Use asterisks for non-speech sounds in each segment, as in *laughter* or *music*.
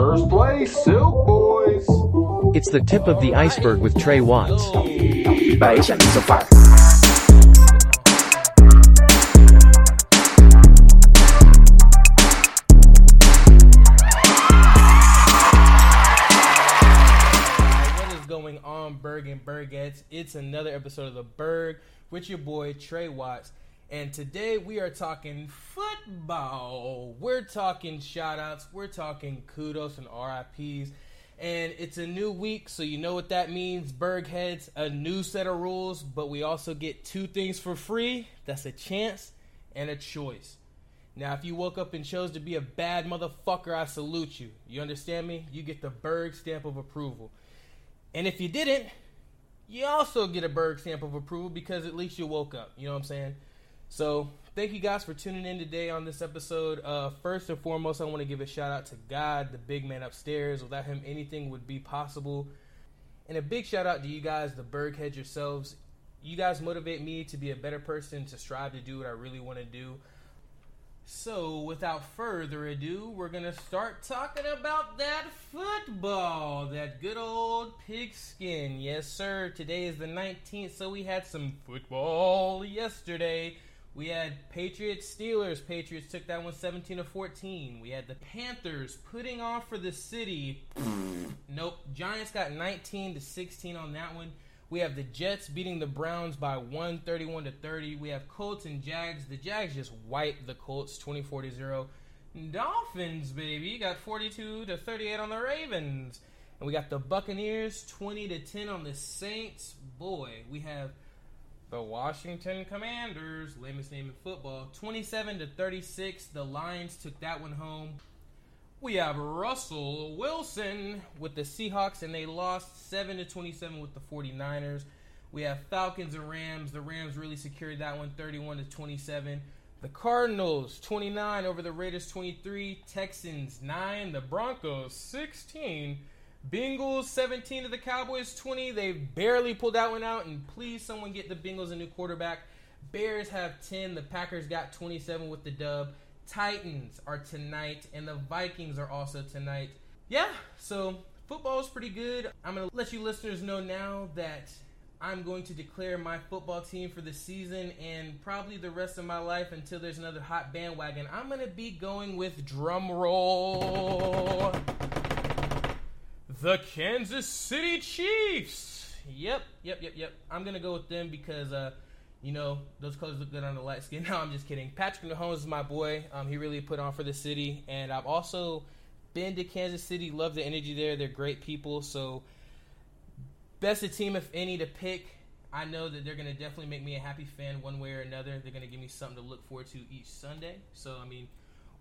First place, Silk Boys. It's the tip of the iceberg with Trey Watts. 白想 so far. What is going on, Burg and Burgettes? It's another episode of The Burg with your boy Trey Watts. And today we are talking football. We're talking shout outs, we're talking kudos and RIPs. And it's a new week, so you know what that means. Burg heads, a new set of rules, but we also get two things for free. That's a chance and a choice. Now, if you woke up and chose to be a bad motherfucker, I salute you. You understand me? You get the Burg stamp of approval. And if you didn't, you also get a Burg stamp of approval because at least you woke up. You know what I'm saying? So thank you guys for tuning in today on this episode. Uh, first and foremost, I want to give a shout out to God, the big man upstairs. Without him, anything would be possible. And a big shout out to you guys, the Burg heads yourselves. You guys motivate me to be a better person, to strive to do what I really want to do. So, without further ado, we're going to start talking about that football, that good old pigskin. Yes, sir. Today is the 19th, so we had some football yesterday. We had Patriots Steelers. Patriots took that one 17 to 14. We had the Panthers putting on for the city. nope. Giants got 19 to 16 on that one. We have the Jets beating the Browns by 1, 31 to 30. We have Colts and Jags. The Jags just wiped the Colts 24 to 0. Dolphins, baby, got 42 to 38 on the Ravens. And we got the Buccaneers 20 to 10 on the Saints. Boy, we have the Washington Commanders, lamest name in football, 27 to 36. The Lions took that one home. We have Russell Wilson with the Seahawks, and they lost 7 to 27 with the 49ers. We have Falcons and Rams. The Rams really secured that one 31 to 27. The Cardinals 29 over the Raiders 23. Texans 9. The Broncos 16. Bengals 17 to the Cowboys 20. They barely pulled that one out, and please someone get the Bengals a new quarterback. Bears have 10. The Packers got 27 with the dub. Titans are tonight, and the Vikings are also tonight. Yeah, so football is pretty good. I'm going to let you listeners know now that I'm going to declare my football team for the season and probably the rest of my life until there's another hot bandwagon. I'm going to be going with drum roll. The Kansas City Chiefs. Yep, yep, yep, yep. I'm to go with them because uh you know, those colors look good on the light skin. *laughs* No, I'm just kidding. Patrick Mahomes is my boy. Um, he really put on for the city, and I've also been to Kansas City. Love the energy there. They're great people. So, best of team, if any, to pick. I know that they're to definitely make me a happy fan one way or another. They're to give me something to look forward to each Sunday. So, I mean,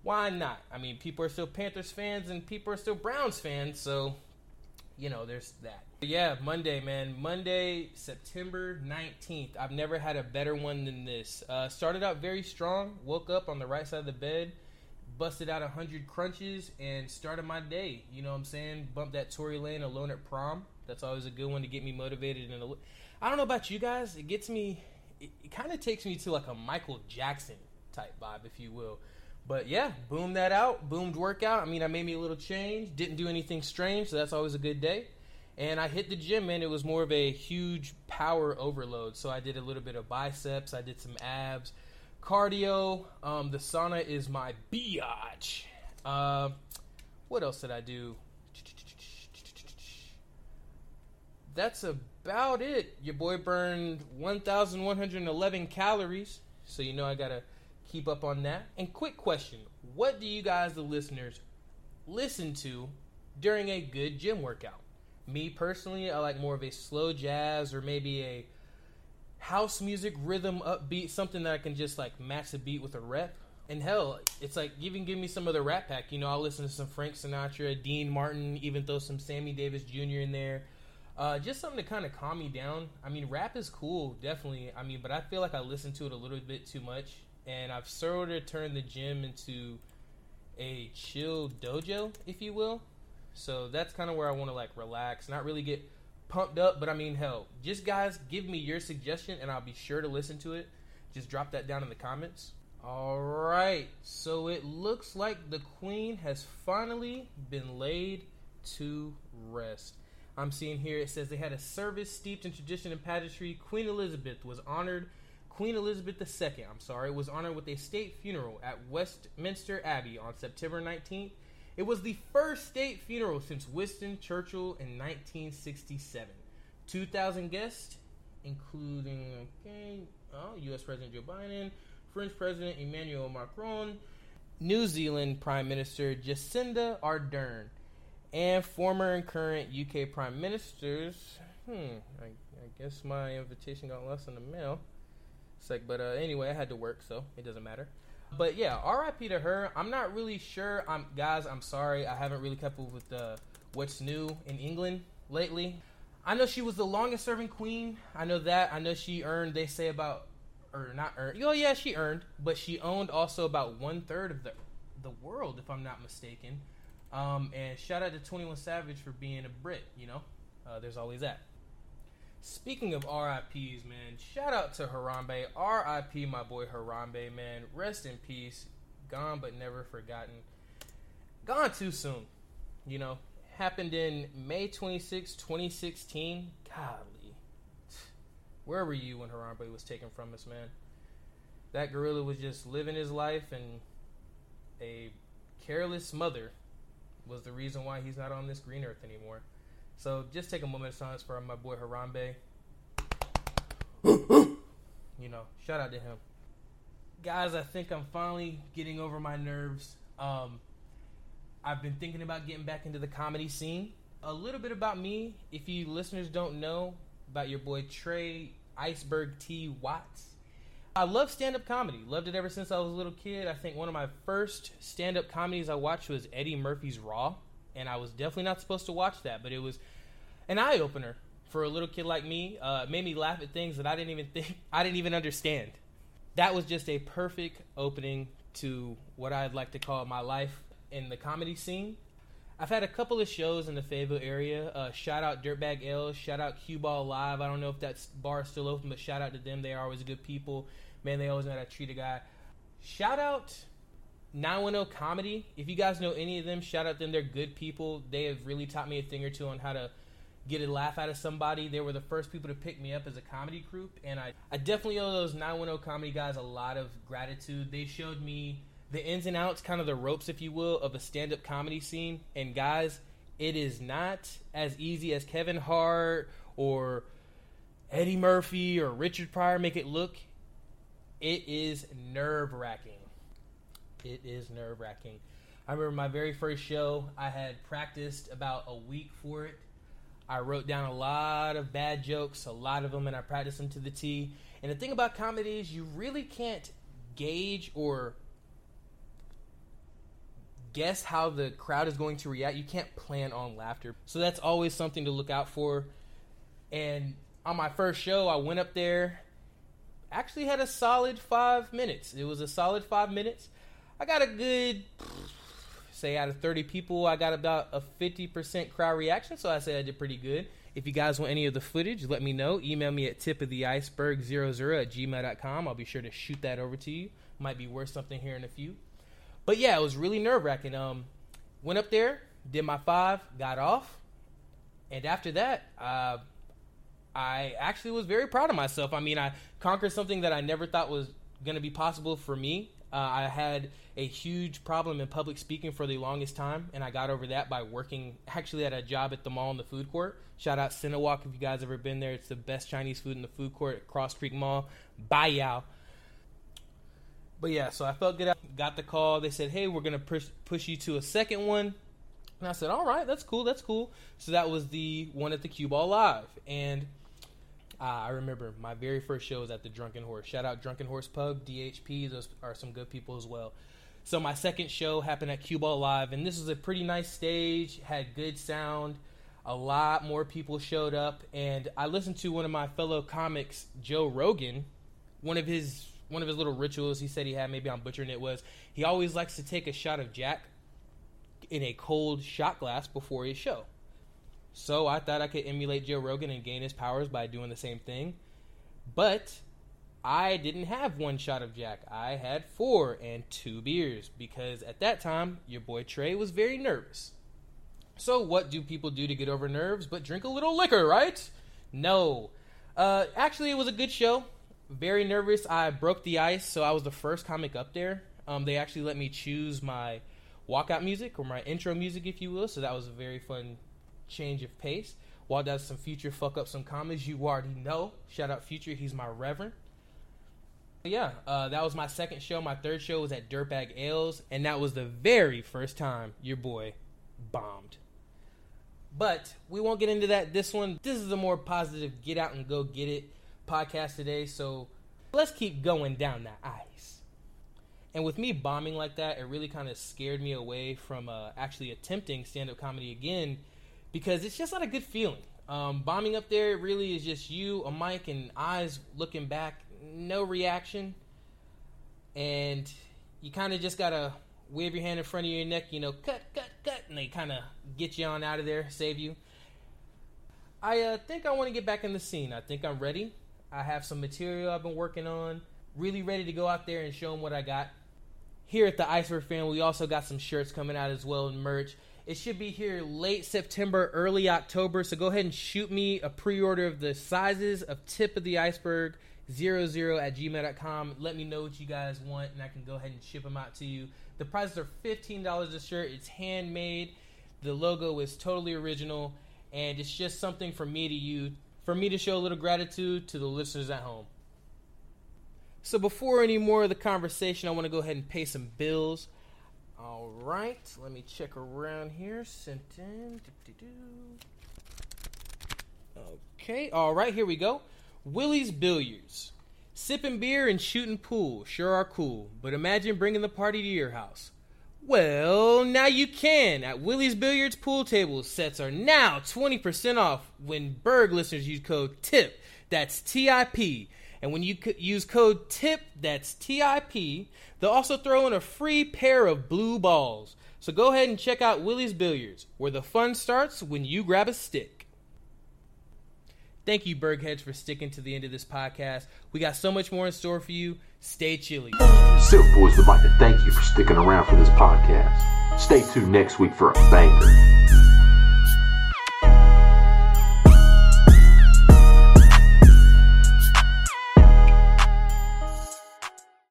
why not? I mean, people are still Panthers fans and people are still Browns fans. So, you know, there's that. Yeah, Monday, man. Monday, September 19th. I've never had a better one than this. Uh, started out very strong, woke up on the right side of the bed, busted out 100 crunches, and started my day. You know what I'm saying? Bumped that Tory Lanez alone at prom. That's always a good one to get me motivated. And I don't know about you guys. It gets me, it, it kind of takes me to like a Michael Jackson type vibe, if you will. But yeah, boomed that out, boomed workout. I mean, I made me a little change, didn't do anything strange, so that's always a good day. And I hit the gym, and It was more of a huge power overload. So I did a little bit of biceps, I did some abs, cardio. Um, the sauna is my biatch. Uh, what else did I do? That's about it. Your boy burned 1,111 calories. So you know I gotta keep up on that. And quick question What do you guys, the listeners, listen to during a good gym workout? Me personally, I like more of a slow jazz or maybe a house music rhythm upbeat, something that I can just like match the beat with a rep. And hell, it's like even give me some of the Rat Pack. You know, I'll listen to some Frank Sinatra, Dean Martin, even throw some Sammy Davis Jr. in there. Uh, just something to kind of calm me down. I mean, rap is cool, definitely. I mean, but I feel like I listen to it a little bit too much, and I've sort of turned the gym into a chill dojo, if you will. So that's kind of where I want to like relax, not really get pumped up, but I mean, hell, just guys, give me your suggestion, and I'll be sure to listen to it. Just drop that down in the comments. All right, so it looks like the Queen has finally been laid to rest. I'm seeing here it says they had a service steeped in tradition and pageantry. Queen Elizabeth was honored. Queen Elizabeth II, I'm sorry, was honored with a state funeral at Westminster Abbey on September 19th. It was the first state funeral since Winston Churchill in 1967. 2,000 guests, including okay, oh, U.S. President Joe Biden, French President Emmanuel Macron, New Zealand Prime Minister Jacinda Ardern, and former and current UK Prime Ministers. Hmm, I, I guess my invitation got lost in the mail. Like, but uh, anyway, I had to work, so it doesn't matter. But yeah, R.I.P. to her. I'm not really sure. I'm guys. I'm sorry. I haven't really kept up with uh, what's new in England lately. I know she was the longest serving queen. I know that. I know she earned. They say about or not earned. Oh yeah, she earned, but she owned also about one third of the the world, if I'm not mistaken. Um, and shout out to Twenty One Savage for being a Brit. You know, uh, there's always that. Speaking of RIPs, man, shout out to Harambe. RIP, my boy Harambe, man. Rest in peace. Gone but never forgotten. Gone too soon. You know, happened in May 26, 2016. Golly. Where were you when Harambe was taken from us, man? That gorilla was just living his life, and a careless mother was the reason why he's not on this green earth anymore. So just take a moment of silence for my boy Harambe. *coughs* you know, shout out to him. Guys, I think I'm finally getting over my nerves. Um, I've been thinking about getting back into the comedy scene. A little bit about me, if you listeners don't know about your boy Trey Iceberg T. Watts. I love stand up comedy. Loved it ever since I was a little kid. I think one of my first stand up comedies I watched was Eddie Murphy's Raw and I was definitely not supposed to watch that, but it was an eye opener for a little kid like me. Uh, it made me laugh at things that I didn't even *laughs* think I didn't even understand. That was just a perfect opening to what I'd like to call my life in the comedy scene. I've had a couple of shows in the Fayetteville area. Uh, shout out Dirtbag Ales. Shout out Cue Ball Live. I don't know if that bar is still open, but shout out to them. They are always good people. Man, they always know how to treat a guy. Shout out 910 Comedy. If you guys know any of them, shout out them. They're good people. They have really taught me a thing or two on how to get a laugh out of somebody. They were the first people to pick me up as a comedy group, and I, I definitely owe those 910 Comedy guys a lot of gratitude. They showed me the ins and outs, kind of the ropes, if you will, of a stand up comedy scene. And guys, it is not as easy as Kevin Hart or Eddie Murphy or Richard Pryor make it look. It is nerve wracking it is nerve wracking. I remember my very first show, I had practiced about a week for it. I wrote down a lot of bad jokes, a lot of them, and I practiced them to the T. And the thing about comedy is, you really can't gauge or guess how the crowd is going to react. You can't plan on laughter. So that's always something to look out for. And on my first show, I went up there, actually had a solid five minutes. It was a solid five minutes. I got a good, say out of 30 people, I got about a 50% crowd reaction, so I say I did pretty good. If you guys want any of the footage, let me know. Email me at tipoftheiceberg00 at gmail.com. I'll be sure to shoot that over to you. Might be worth something here in a few. But yeah, it was really nerve wracking. Um, went up there, did my five, got off, and after that, uh, I actually was very proud of myself. I mean, I conquered something that I never thought was going to be possible for me. Uh, I had a huge problem in public speaking for the longest time, and I got over that by working actually at a job at the mall in the food court. Shout out Cinewalk if you guys ever been there. It's the best Chinese food in the food court at Cross Creek Mall. Bye, y'all. But yeah, so I felt good. Got the call. They said, "Hey, we're gonna push push you to a second one." And I said, "All right, that's cool. That's cool." So that was the one at the Cue Ball Live, and uh, I remember my very first show was at the Drunken Horse. Shout out Drunken Horse Pub, DHP. Those are some good people as well. So my second show happened at Cue Ball Live, and this was a pretty nice stage. Had good sound. A lot more people showed up, and I listened to one of my fellow comics, Joe Rogan. One of his one of his little rituals he said he had, maybe I'm butchering it, was he always likes to take a shot of Jack in a cold shot glass before his show. So I thought I could emulate Joe Rogan and gain his powers by doing the same thing. But I didn't have one shot of Jack. I had four and two beers because at that time, your boy Trey was very nervous. So, what do people do to get over nerves but drink a little liquor, right? No. Uh, actually, it was a good show. Very nervous. I broke the ice, so I was the first comic up there. Um, they actually let me choose my walkout music or my intro music, if you will. So that was a very fun change of pace. While that's some future fuck up some comments, you already know. Shout out Future, he's my reverend. But yeah, uh, that was my second show. My third show was at Dirtbag Ales, and that was the very first time your boy bombed. But we won't get into that this one. This is a more positive get out and go get it podcast today. So let's keep going down that ice. And with me bombing like that, it really kind of scared me away from uh, actually attempting stand up comedy again because it's just not a good feeling. Um, bombing up there really is just you, a mic, and eyes looking back, no reaction. And you kind of just got to wave your hand in front of your neck, you know, cut, cut, cut, and they kind of get you on out of there, save you. I uh, think I want to get back in the scene. I think I'm ready. I have some material I've been working on, really ready to go out there and show them what I got. Here at the Iceberg Fan, we also got some shirts coming out as well and merch. It should be here late September, early October. So go ahead and shoot me a pre order of the sizes of Tip of the Iceberg 00 at gmail.com. Let me know what you guys want, and I can go ahead and ship them out to you. The prices are $15 a shirt. It's handmade. The logo is totally original, and it's just something for me to you, for me to show a little gratitude to the listeners at home. So before any more of the conversation, I want to go ahead and pay some bills. All right, let me check around here. Sent in. Okay, all right, here we go. Willie's Billiards. Sipping beer and shooting pool sure are cool, but imagine bringing the party to your house. Well, now you can. At Willie's Billiards pool tables, sets are now 20% off when Burg listeners use code TIP. That's T I P. And when you use code TIP, that's TIP, they'll also throw in a free pair of blue balls. So go ahead and check out Willie's Billiards, where the fun starts when you grab a stick. Thank you, Burgheads, for sticking to the end of this podcast. We got so much more in store for you. Stay chilly. Silk Boys would like to thank you for sticking around for this podcast. Stay tuned next week for a banger.